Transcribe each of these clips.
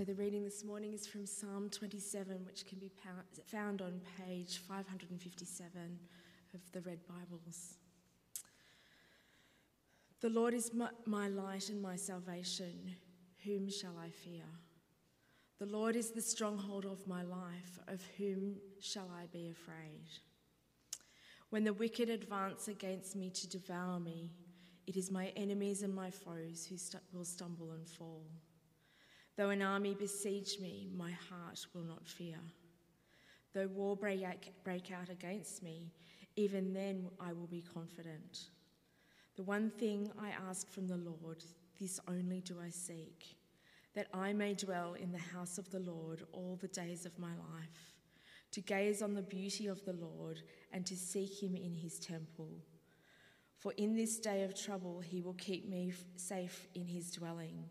So the reading this morning is from Psalm 27, which can be found on page 557 of the Red Bibles. The Lord is my, light and my salvation. Whom shall I fear? The Lord is the stronghold of my life. Of whom shall I be afraid? When the wicked advance against me to devour me, it is my enemies and my foes who st- will stumble and fall. Though an army besiege me, my heart will not fear. Though war break out against me, even then I will be confident. The one thing I ask from the Lord, this only do I seek, that I may dwell in the house of the Lord all the days of my life, to gaze on the beauty of the Lord and to seek him in his temple. For in this day of trouble he will keep me safe in his dwelling.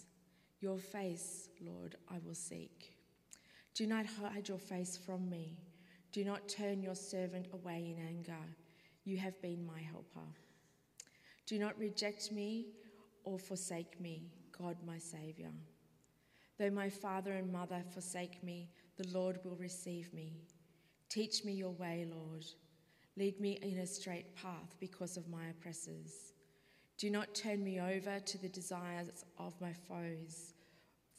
Your face, Lord, I will seek. Do not hide your face from me. Do not turn your servant away in anger. You have been my helper. Do not reject me or forsake me, God my Saviour. Though my father and mother forsake me, the Lord will receive me. Teach me your way, Lord. Lead me in a straight path because of my oppressors. Do not turn me over to the desires of my foes,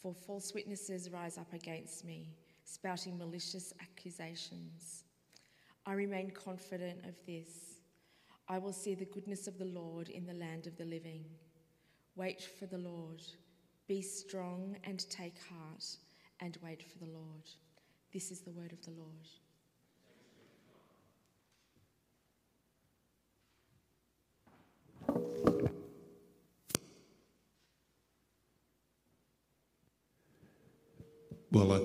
for false witnesses rise up against me, spouting malicious accusations. I remain confident of this. I will see the goodness of the Lord in the land of the living. Wait for the Lord. Be strong and take heart, and wait for the Lord. This is the word of the Lord. Well, I,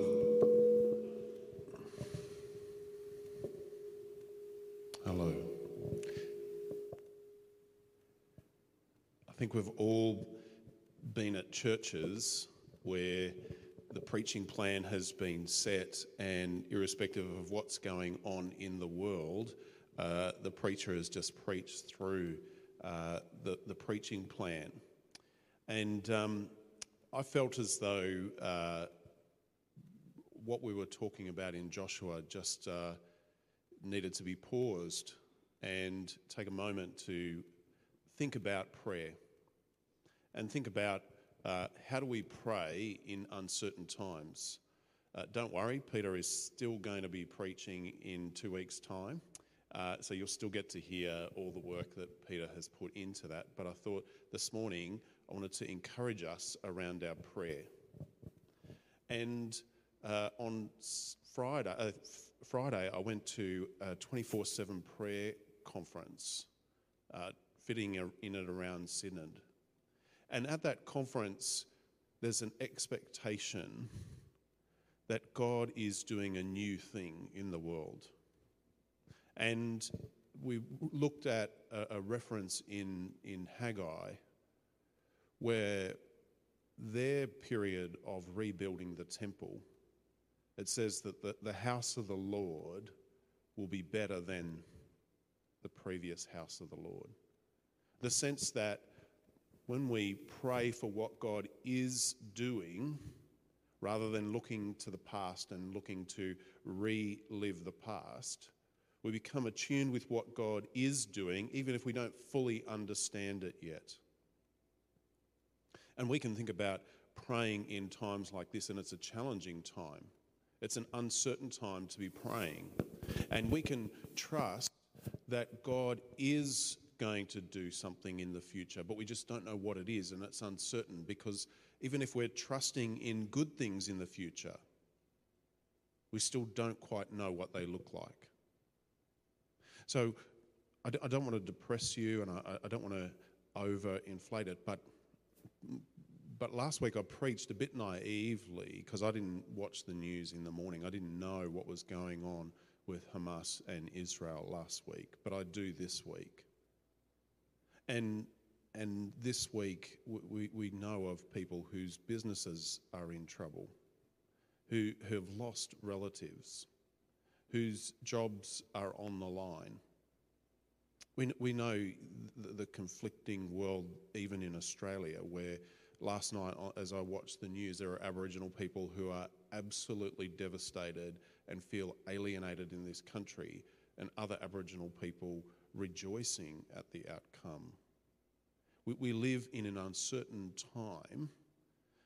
hello. I think we've all been at churches where the preaching plan has been set, and irrespective of what's going on in the world, uh, the preacher has just preached through uh, the, the preaching plan. And um, I felt as though uh, what we were talking about in Joshua just uh, needed to be paused and take a moment to think about prayer and think about uh, how do we pray in uncertain times. Uh, don't worry, Peter is still going to be preaching in two weeks' time. Uh, so you'll still get to hear all the work that Peter has put into that. But I thought this morning I wanted to encourage us around our prayer. And uh, on Friday, uh, Friday, I went to a 24 7 prayer conference, uh, fitting in it around Synod. And at that conference, there's an expectation that God is doing a new thing in the world. And we looked at a, a reference in, in Haggai where their period of rebuilding the temple it says that the, the house of the Lord will be better than the previous house of the Lord. The sense that when we pray for what God is doing, rather than looking to the past and looking to relive the past, we become attuned with what God is doing, even if we don't fully understand it yet. And we can think about praying in times like this, and it's a challenging time. It's an uncertain time to be praying. And we can trust that God is going to do something in the future, but we just don't know what it is, and it's uncertain because even if we're trusting in good things in the future, we still don't quite know what they look like. So I don't want to depress you and I don't want to overinflate it, but but last week I preached a bit naively because I didn't watch the news in the morning. I didn't know what was going on with Hamas and Israel last week, but I do this week. And and this week we, we know of people whose businesses are in trouble, who, who have lost relatives, whose jobs are on the line. We, we know the, the conflicting world, even in Australia, where last night, uh, as I watched the news, there are Aboriginal people who are absolutely devastated and feel alienated in this country, and other Aboriginal people rejoicing at the outcome. We, we live in an uncertain time,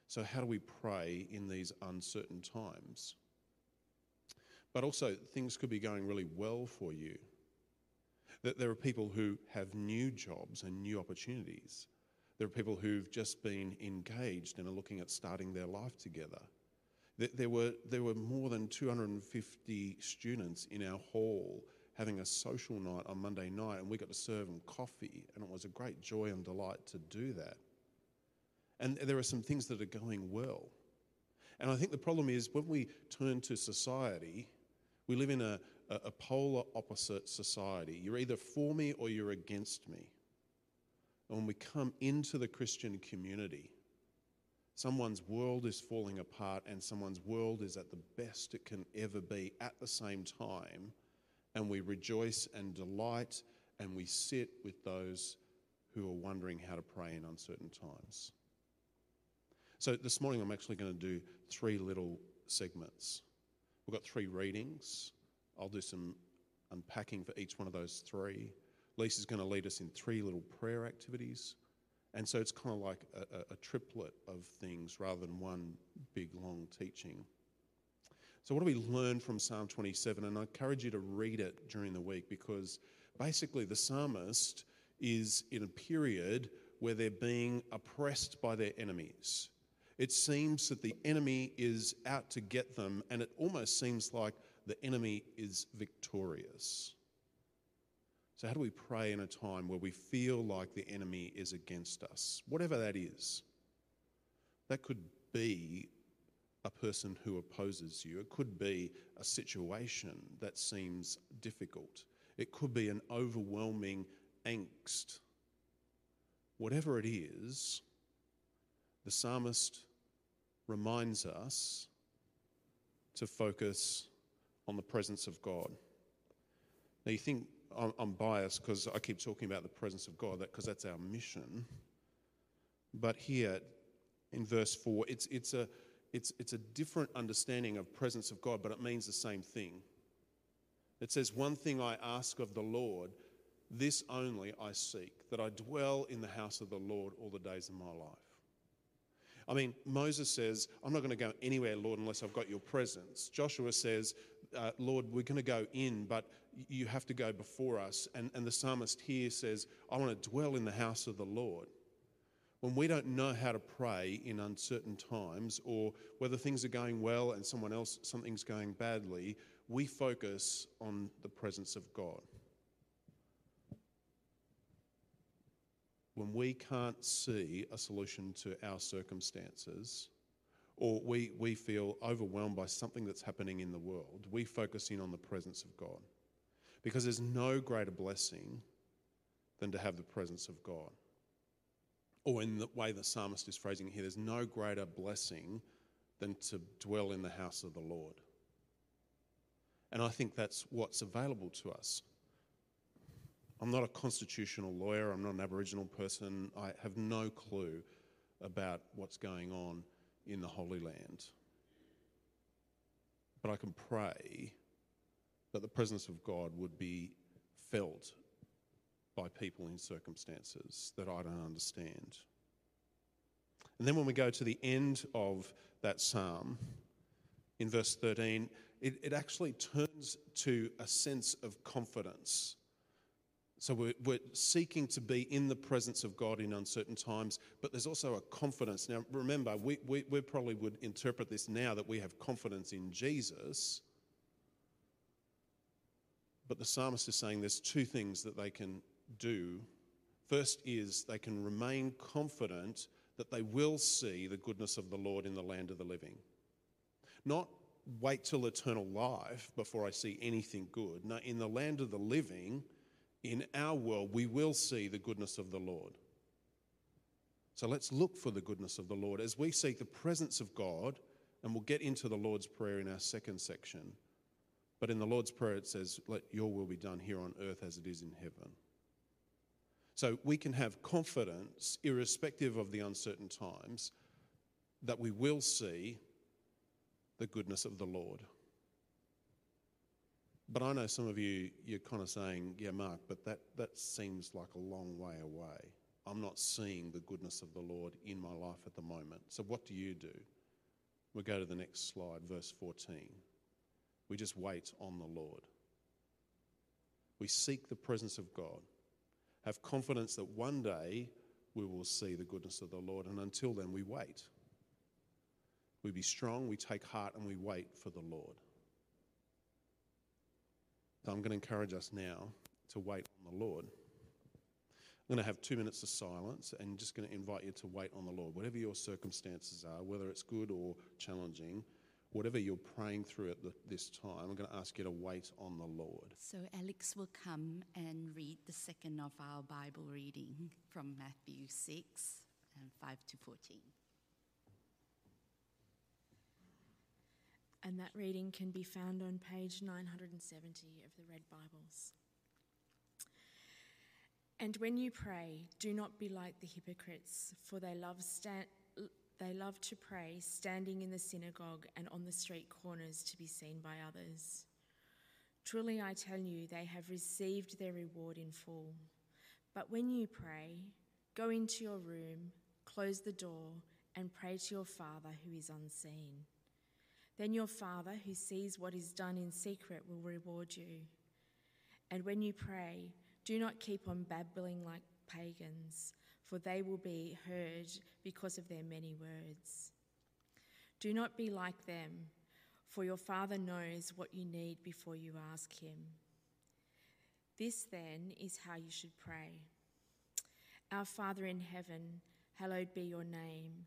so how do we pray in these uncertain times? But also, things could be going really well for you. That there are people who have new jobs and new opportunities. There are people who've just been engaged and are looking at starting their life together. There were, there were more than 250 students in our hall having a social night on Monday night, and we got to serve them coffee, and it was a great joy and delight to do that. And there are some things that are going well. And I think the problem is when we turn to society, we live in a, a, polar opposite society. You're either for me or you're against me. And when we come into the Christian community, someone's world is falling apart and someone's world is at the best it can ever be at the same time. And we rejoice and delight and we sit with those who are wondering how to pray in uncertain times. So this morning I'm actually going to do three little segments. We've got three readings. I'll do some unpacking for each one of those three. Lisa's going to lead us in three little prayer activities. And so it's kind of like a, a, triplet of things rather than one big long teaching. So, what do we learn from Psalm 27? And I encourage you to read it during the week because basically the psalmist is in a period where they're being oppressed by their enemies. It seems that the enemy is out to get them, and it almost seems like the enemy is victorious. So, how do we pray in a time where we feel like the enemy is against us? Whatever that is. That could be a person who opposes you, it could be a situation that seems difficult, it could be an overwhelming angst. Whatever it is, the psalmist reminds us to focus on the presence of God. Now, you think I'm, biased because I keep talking about the presence of God, because that's our mission. But here in verse 4, it's, it's, a, it's, it's a different understanding of presence of God, but it means the same thing. It says, One thing I ask of the Lord, this only I seek, that I dwell in the house of the Lord all the days of my life. I mean, Moses says, I'm not going to go anywhere, Lord, unless I've got your presence. Joshua says, uh, Lord, we're going to go in, but you have to go before us. And, and the psalmist here says, I want to dwell in the house of the Lord. When we don't know how to pray in uncertain times, or whether things are going well and someone else, something's going badly, we focus on the presence of God. when we can't see a solution to our circumstances, or we, we feel overwhelmed by something that's happening in the world, we focus in on the presence of God. Because there's no greater blessing than to have the presence of God. Or in the way the psalmist is phrasing it here, there's no greater blessing than to dwell in the house of the Lord. And I think that's what's available to us. I'm not a constitutional lawyer, I'm not an Aboriginal person, I have no clue about what's going on in the Holy Land. But I can pray that the presence of God would be felt by people in circumstances that I don't understand. And then when we go to the end of that psalm, in verse 13, it, it actually turns to a sense of confidence so we're, we're, seeking to be in the presence of God in uncertain times, but there's also a confidence. Now, remember, we, we, we probably would interpret this now that we have confidence in Jesus. But the psalmist is saying there's two things that they can do. First is they can remain confident that they will see the goodness of the Lord in the land of the living. Not wait till eternal life before I see anything good. No, in the land of the living, in our world, we will see the goodness of the Lord. So let's look for the goodness of the Lord as we seek the presence of God, and we'll get into the Lord's Prayer in our second section. But in the Lord's Prayer, it says, Let your will be done here on earth as it is in heaven. So we can have confidence, irrespective of the uncertain times, that we will see the goodness of the Lord. But I know some of you, you're kind of saying, yeah, Mark, but that, that seems like a long way away. I'm not seeing the goodness of the Lord in my life at the moment. So what do you do? We'll go to the next slide, verse 14. We just wait on the Lord. We seek the presence of God have confidence that one day we will see the goodness of the Lord. And until then, we wait. We be strong, we take heart, and we wait for the Lord. So I'm going to encourage us now to wait on the Lord. I'm going to have two minutes of silence and just going to invite you to wait on the Lord. Whatever your circumstances are, whether it's good or challenging, whatever you're praying through at the, this time, I'm going to ask you to wait on the Lord. So Alex will come and read the second of our Bible reading from Matthew 6 and 5 to 14. And that reading can be found on page 970 of the Red Bibles. And when you pray, do not be like the hypocrites, for they love they love to pray standing in the synagogue and on the street corners to be seen by others. Truly, I tell you, they have received their reward in full. But when you pray, go into your room, close the door, and pray to your Father who is unseen. Then your Father who sees what is done in secret will reward you. And when you pray, do not keep on babbling like pagans for they will be heard because of their many words. Do not be like them, for your Father knows what you need before you ask Him. This then is how you should pray Our Father in heaven, hallowed be your name.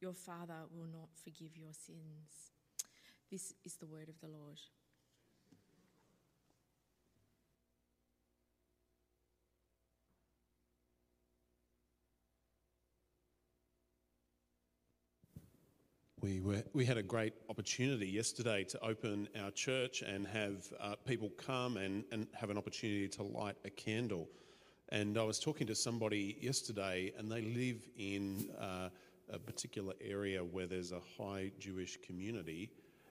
your Father will not forgive your sins. This is the word of the Lord. We, were, we had a great opportunity yesterday to open our church and have uh, people come and, and have an opportunity to light a candle. And I was talking to somebody yesterday, and they live in uh, a particular area where there's a high Jewish community.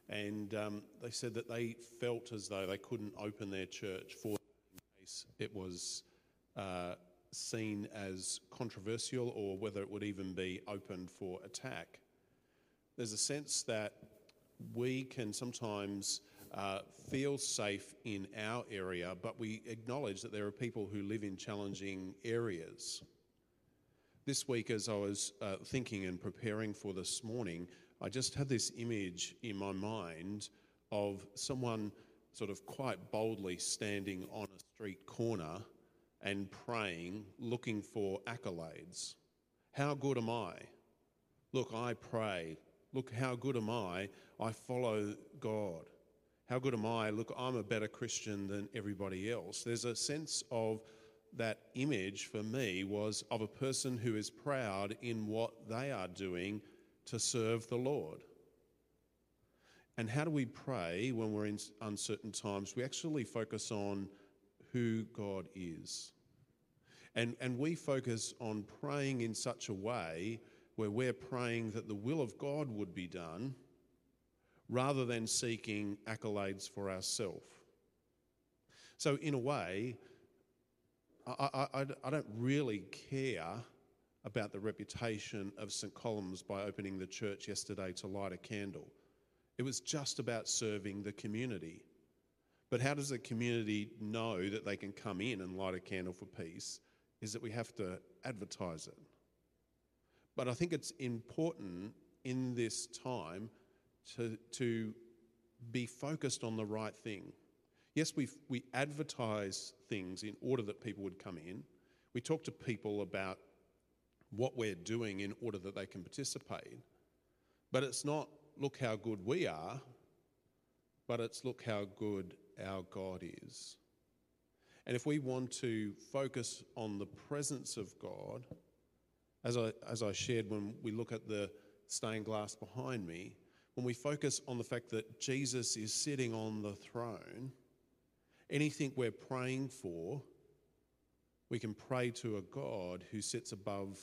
And um, they said that they felt as though they couldn't open their church for in case it was uh, seen as controversial or whether it would even be opened for attack there's a sense that we can sometimes uh, feel safe in our area, but we acknowledge that there are people who live in challenging areas. This week, as I was uh, thinking and preparing for this morning, I just had this image in my mind of someone sort of quite boldly standing on a street corner and praying, looking for accolades. How good am I? Look, I pray. Look, how good am I? I follow God. How good am I? Look, I'm a better Christian than everybody else. There's a sense of that image for me was of a person who is proud in what they are doing to serve the Lord. And how do we pray when we're in uncertain times? We actually focus on who God is. And, and we focus on praying in such a way where we're praying that the will of God would be done rather than seeking accolades for ourselves. So, in a way, I, I, I, don't really care about the reputation of St. Colum's by opening the church yesterday to light a candle. It was just about serving the community. But how does the community know that they can come in and light a candle for peace? Is that we have to advertise it. But I think it's important in this time to, to be focused on the right thing. Yes, we we advertise things in order that people would come in. We talk to people about what we're doing in order that they can participate. But it's not look how good we are, but it's look how good our God is. And if we want to focus on the presence of God, as I, as I shared when we look at the stained glass behind me, when we focus on the fact that Jesus is sitting on the throne, anything we're praying for, we can pray to a God who sits above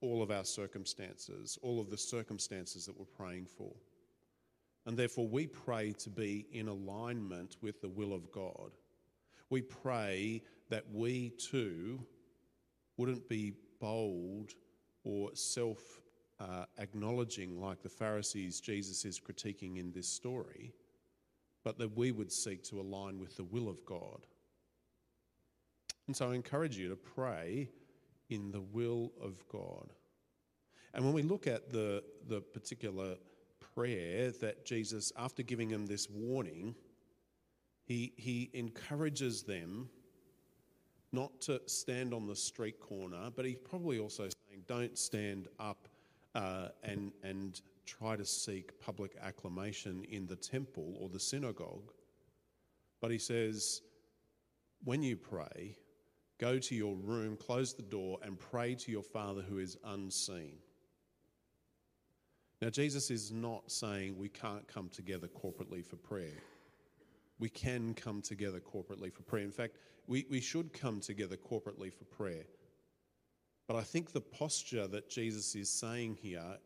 all of our circumstances, all of the circumstances that we're praying for. And therefore, we pray to be in alignment with the will of God. We pray that we too wouldn't be bold or self uh, acknowledging like the Pharisees Jesus is critiquing in this story, but that we would seek to align with the will of God. And so I encourage you to pray in the will of God. And when we look at the, the particular prayer that Jesus, after giving them this warning, he, he encourages them not to stand on the street corner, but he's probably also saying, don't stand up uh, and, and try to seek public acclamation in the temple or the synagogue. But he says, when you pray, go to your room, close the door, and pray to your Father who is unseen. Now, Jesus is not saying we can't come together corporately for prayer. We can come together corporately for prayer. In fact, we, we should come together corporately for prayer. But I think the posture that Jesus is saying here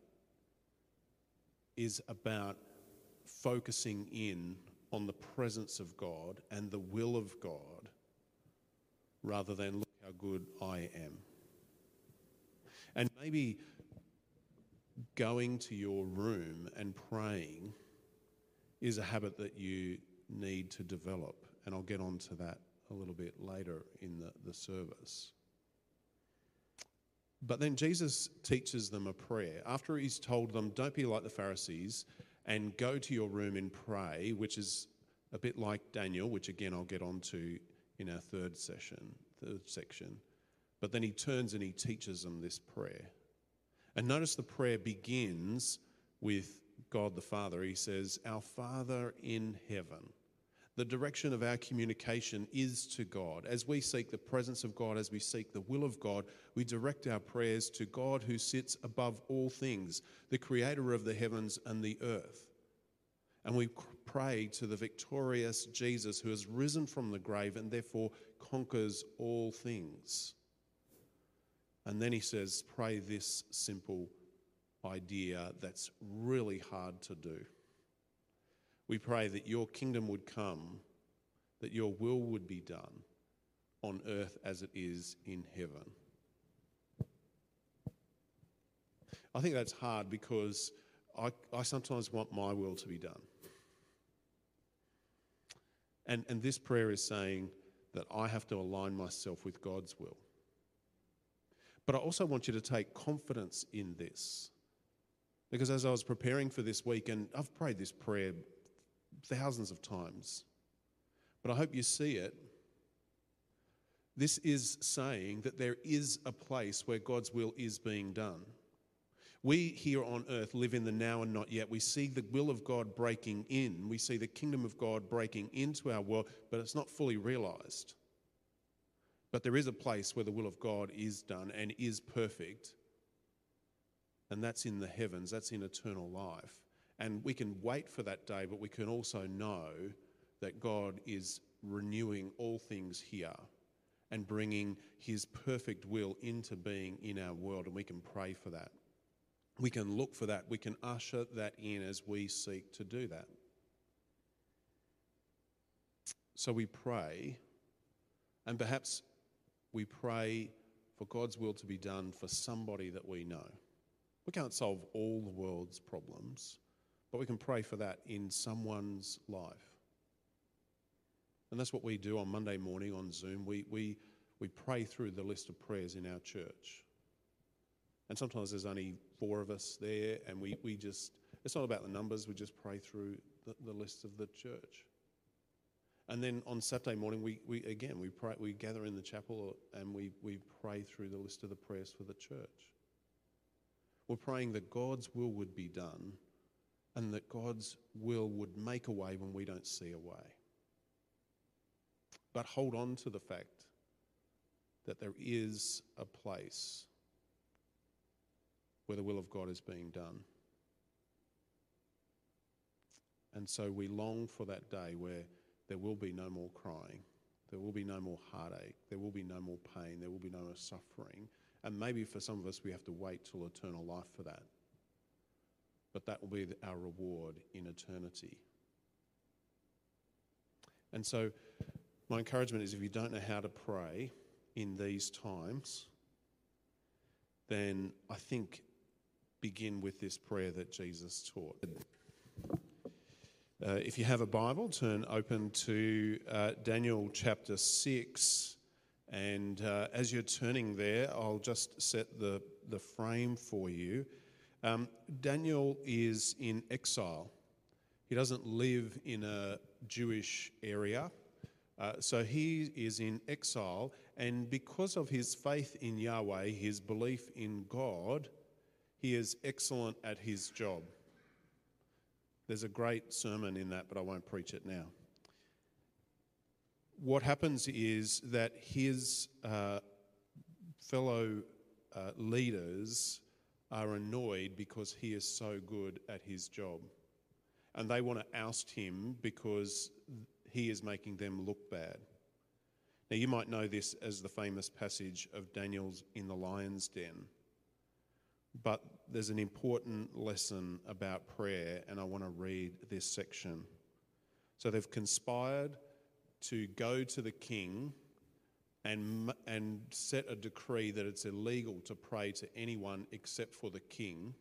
is about focusing in on the presence of God and the will of God rather than look how good I am. And maybe going to your room and praying is a habit that you need to develop. And I'll get on to that a little bit later in the, the service. But then Jesus teaches them a prayer. After he's told them, don't be like the Pharisees and go to your room and pray, which is a bit like Daniel, which again I'll get on to in our third session, third section. But then he turns and he teaches them this prayer. And notice the prayer begins with God the Father. He says, Our Father in heaven. The direction of our communication is to God. As we seek the presence of God, as we seek the will of God, we direct our prayers to God who sits above all things, the creator of the heavens and the earth. And we pray to the victorious Jesus who has risen from the grave and therefore conquers all things. And then he says, pray this simple idea that's really hard to do. We pray that your kingdom would come, that your will would be done on earth as it is in heaven. I think that's hard because I, I sometimes want my will to be done. And, and this prayer is saying that I have to align myself with God's will. But I also want you to take confidence in this. Because as I was preparing for this week, and I've prayed this prayer thousands of times, but I hope you see it. This is saying that there is a place where God's will is being done. We here on earth live in the now and not yet. We see the will of God breaking in. We see the kingdom of God breaking into our world, but it's not fully realized. But there is a place where the will of God is done and is perfect. And that's in the heavens, that's in eternal life. And we can wait for that day, but we can also know that God is renewing all things here and bringing his perfect will into being in our world. And we can pray for that. We can look for that. We can usher that in as we seek to do that. So we pray, and perhaps we pray for God's will to be done for somebody that we know. We can't solve all the world's problems, but we can pray for that in someone's life. And that's what we do on Monday morning on Zoom. We, we, we pray through the list of prayers in our church. And sometimes there's only four of us there, and we, we just, it's not about the numbers, we just pray through the, the list of the church. And then on Saturday morning, we, we again we pray, we gather in the chapel and we, we pray through the list of the prayers for the church. We're praying that God's will would be done and that God's will would make a way when we don't see a way. But hold on to the fact that there is a place where the will of God is being done. And so we long for that day where there will be no more crying, there will be no more heartache, there will be no more pain, there will be no more suffering. And maybe for some of us, we have to wait till eternal life for that. But that will be our reward in eternity. And so, my encouragement is if you don't know how to pray in these times, then I think begin with this prayer that Jesus taught. Uh, if you have a Bible, turn open to uh, Daniel chapter 6. And uh, as you're turning there, I'll just set the, the frame for you. Um, Daniel is in exile. He doesn't live in a Jewish area. Uh, so he is in exile. And because of his faith in Yahweh, his belief in God, he is excellent at his job. There's a great sermon in that, but I won't preach it now. What happens is that his uh, fellow uh, leaders are annoyed because he is so good at his job. And they want to oust him because he is making them look bad. Now, you might know this as the famous passage of Daniel's in the lion's den. But there's an important lesson about prayer, and I want to read this section. So they've conspired to go to the king and, and set a decree that it's illegal to pray to anyone except for the king.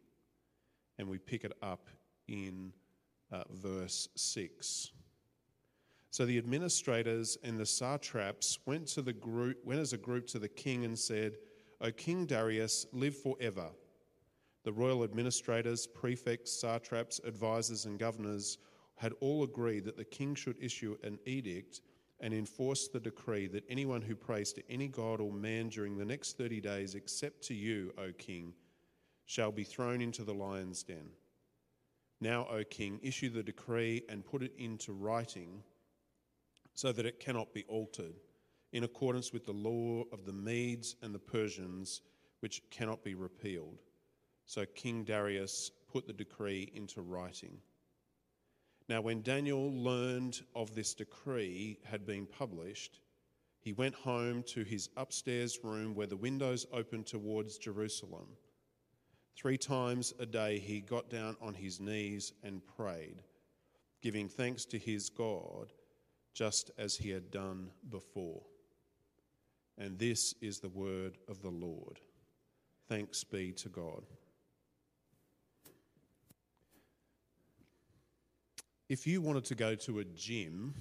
And we pick it up in uh, verse 6. So the administrators and the satraps went to the group, went as a group to the king and said, O King Darius, live forever. The royal administrators, prefects, satraps, advisors, and governors had all agreed that the king should issue an edict and enforce the decree that anyone who prays to any god or man during the next 30 days, except to you, O king, shall be thrown into the lion's den. Now, O king, issue the decree and put it into writing so that it cannot be altered, in accordance with the law of the Medes and the Persians, which cannot be repealed. So King Darius put the decree into writing. Now, when Daniel learned of this decree had been published, he went home to his upstairs room where the windows opened towards Jerusalem. Three times a day he got down on his knees and prayed, giving thanks to his God, just as he had done before. And this is the word of the Lord. Thanks be to God. If you wanted to go to a gym,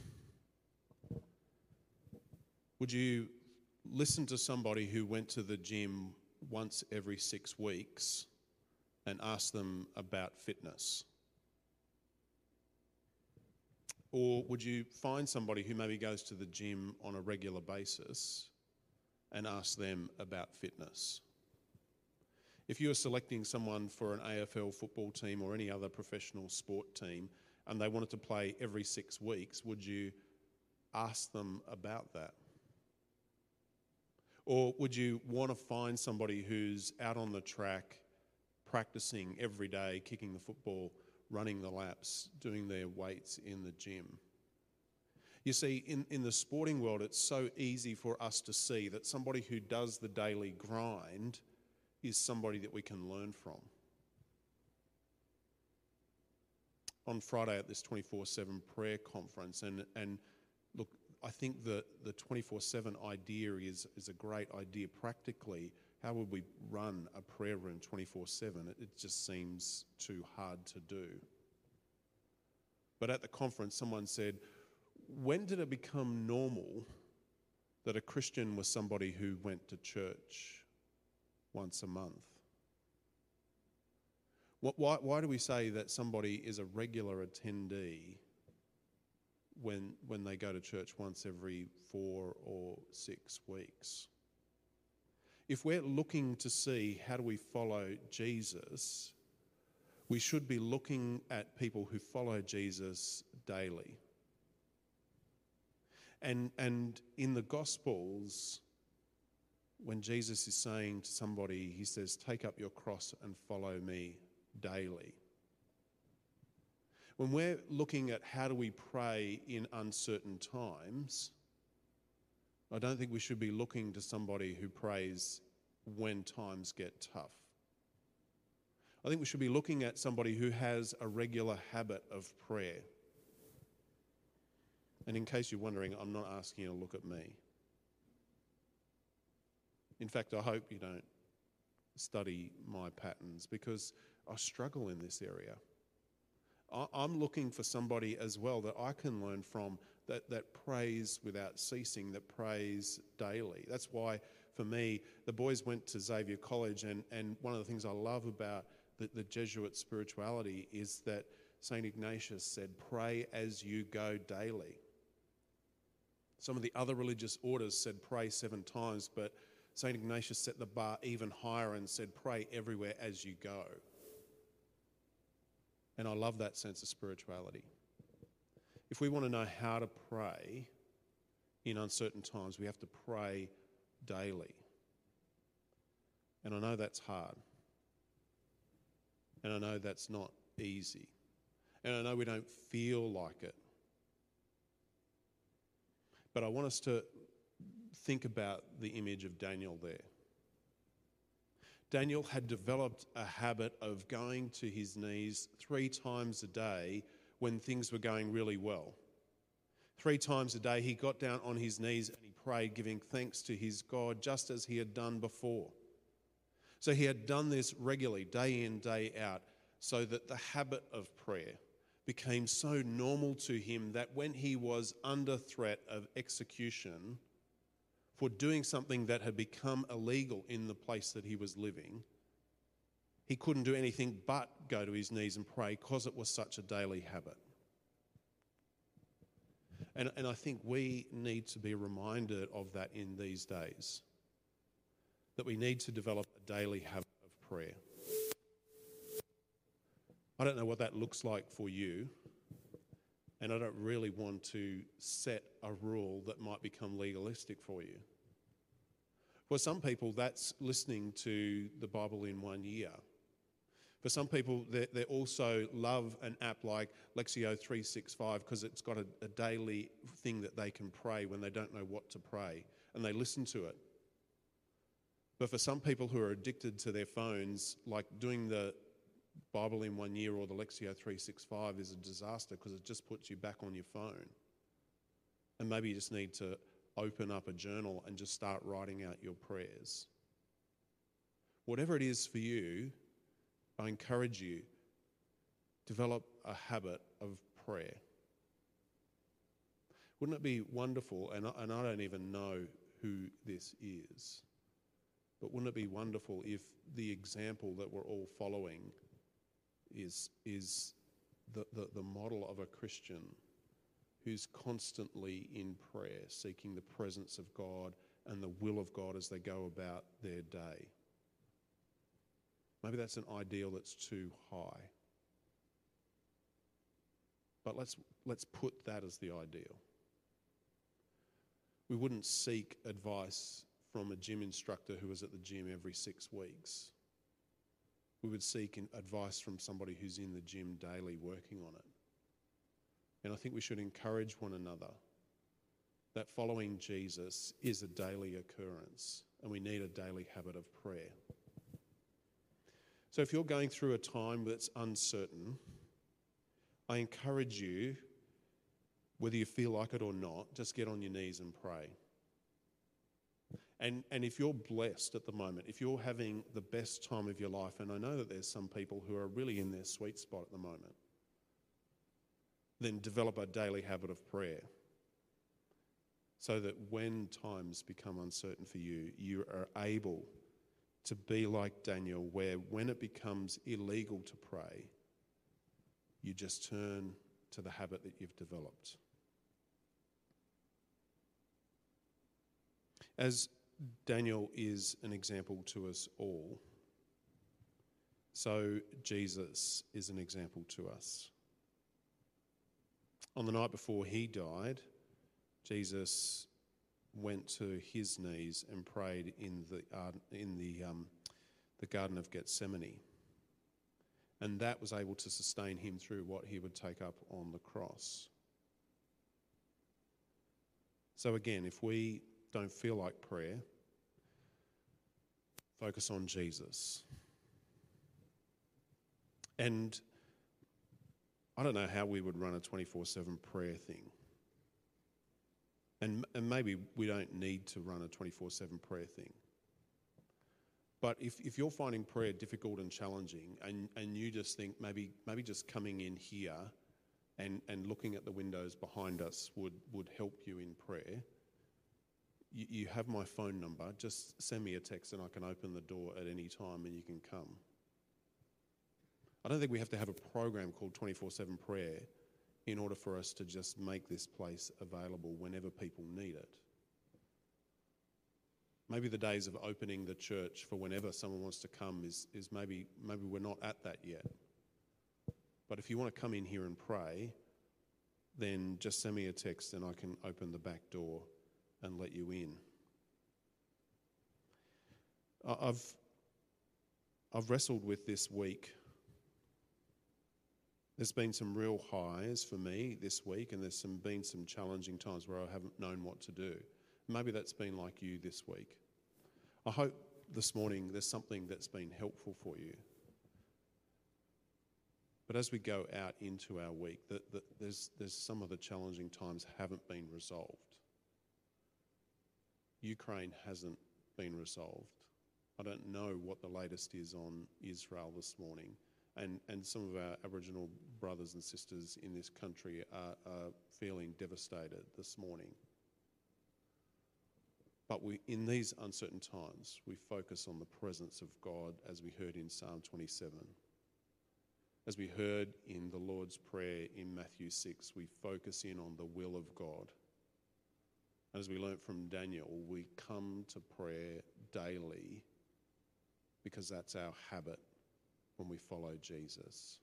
would you listen to somebody who went to the gym once every six weeks and ask them about fitness? Or would you find somebody who maybe goes to the gym on a regular basis and ask them about fitness? If you are selecting someone for an AFL football team or any other professional sport team, and they wanted to play every six weeks, would you ask them about that? Or would you want to find somebody who's out on the track, practicing every day, kicking the football, running the laps, doing their weights in the gym? You see, in, in the sporting world, it's so easy for us to see that somebody who does the daily grind is somebody that we can learn from. On Friday at this 24 7 prayer conference. And, and look, I think that the 24 7 idea is, is a great idea practically. How would we run a prayer room 24 7? It just seems too hard to do. But at the conference, someone said, When did it become normal that a Christian was somebody who went to church once a month? Why, why do we say that somebody is a regular attendee when, when they go to church once every four or six weeks? If we're looking to see how do we follow Jesus, we should be looking at people who follow Jesus daily. And, and in the Gospels, when Jesus is saying to somebody, he says, Take up your cross and follow me daily. When we're looking at how do we pray in uncertain times, I don't think we should be looking to somebody who prays when times get tough. I think we should be looking at somebody who has a regular habit of prayer. And in case you're wondering, I'm not asking you to look at me. In fact, I hope you don't study my patterns because I struggle in this area. I'm looking for somebody as well that I can learn from that, that prays without ceasing, that prays daily. That's why, for me, the boys went to Xavier College, and, and one of the things I love about the, the Jesuit spirituality is that St. Ignatius said, Pray as you go daily. Some of the other religious orders said, Pray seven times, but St. Ignatius set the bar even higher and said, Pray everywhere as you go. And I love that sense of spirituality. If we want to know how to pray in uncertain times, we have to pray daily. And I know that's hard. And I know that's not easy. And I know we don't feel like it. But I want us to think about the image of Daniel there. Daniel had developed a habit of going to his knees three times a day when things were going really well. Three times a day, he got down on his knees and he prayed, giving thanks to his God, just as he had done before. So he had done this regularly, day in, day out, so that the habit of prayer became so normal to him that when he was under threat of execution, for doing something that had become illegal in the place that he was living, he couldn't do anything but go to his knees and pray because it was such a daily habit. And, and I think we need to be reminded of that in these days. That we need to develop a daily habit of prayer. I don't know what that looks like for you, and I don't really want to set a rule that might become legalistic for you. For some people, that's listening to the Bible in one year. For some people, they, they also love an app like Lectio 365 because it's got a, a daily thing that they can pray when they don't know what to pray, and they listen to it. But for some people who are addicted to their phones, like doing the Bible in one year or the Lectio 365 is a disaster because it just puts you back on your phone. And maybe you just need to open up a journal and just start writing out your prayers. Whatever it is for you, I encourage you develop a habit of prayer. Wouldn't it be wonderful? And I, and I don't even know who this is, but wouldn't it be wonderful if the example that we're all following is, is the, the, the model of a Christian who's constantly in prayer, seeking the presence of God and the will of God as they go about their day. Maybe that's an ideal that's too high. But let's, let's put that as the ideal. We wouldn't seek advice from a gym instructor who was at the gym every six weeks. We would seek advice from somebody who's in the gym daily working on it. And I think we should encourage one another that following Jesus is a daily occurrence and we need a daily habit of prayer. So if you're going through a time that's uncertain, I encourage you whether you feel like it or not, just get on your knees and pray. And, and if you're blessed at the moment, if you're having the best time of your life, and I know that there's some people who are really in their sweet spot at the moment, then develop a daily habit of prayer so that when times become uncertain for you, you are able to be like Daniel, where when it becomes illegal to pray, you just turn to the habit that you've developed. As Daniel is an example to us all, so Jesus is an example to us. On the night before he died, Jesus went to his knees and prayed in the, uh, in the, um, the Garden of Gethsemane. And that was able to sustain him through what he would take up on the cross. So, again, if we don't feel like prayer, focus on Jesus. And I don't know how we would run a 24 7 prayer thing. And, and maybe we don't need to run a 24 7 prayer thing. But if, if you're finding prayer difficult and challenging, and, and you just think maybe, maybe just coming in here and, and looking at the windows behind us would, would help you in prayer, you, you have my phone number. Just send me a text and I can open the door at any time and you can come. I don't think we have to have a program called 24 7 prayer in order for us to just make this place available whenever people need it. Maybe the days of opening the church for whenever someone wants to come is, is maybe, maybe we're not at that yet. But if you want to come in here and pray, then just send me a text and I can open the back door and let you in. I've, I've wrestled with this week there's been some real highs for me this week, and there's some, been some challenging times where I haven't known what to do. Maybe that's been like you this week. I hope this morning there's something that's been helpful for you. But as we go out into our week, that, that there's, there's some of the challenging times haven't been resolved. Ukraine hasn't been resolved. I don't know what the latest is on Israel this morning and, and some of our Aboriginal brothers and sisters in this country are, are feeling devastated this morning. But we, in these uncertain times, we focus on the presence of God as we heard in Psalm 27. As we heard in the Lord's Prayer in Matthew 6, we focus in on the will of God. As we learnt from Daniel, we come to prayer daily because that's our habit when we follow Jesus.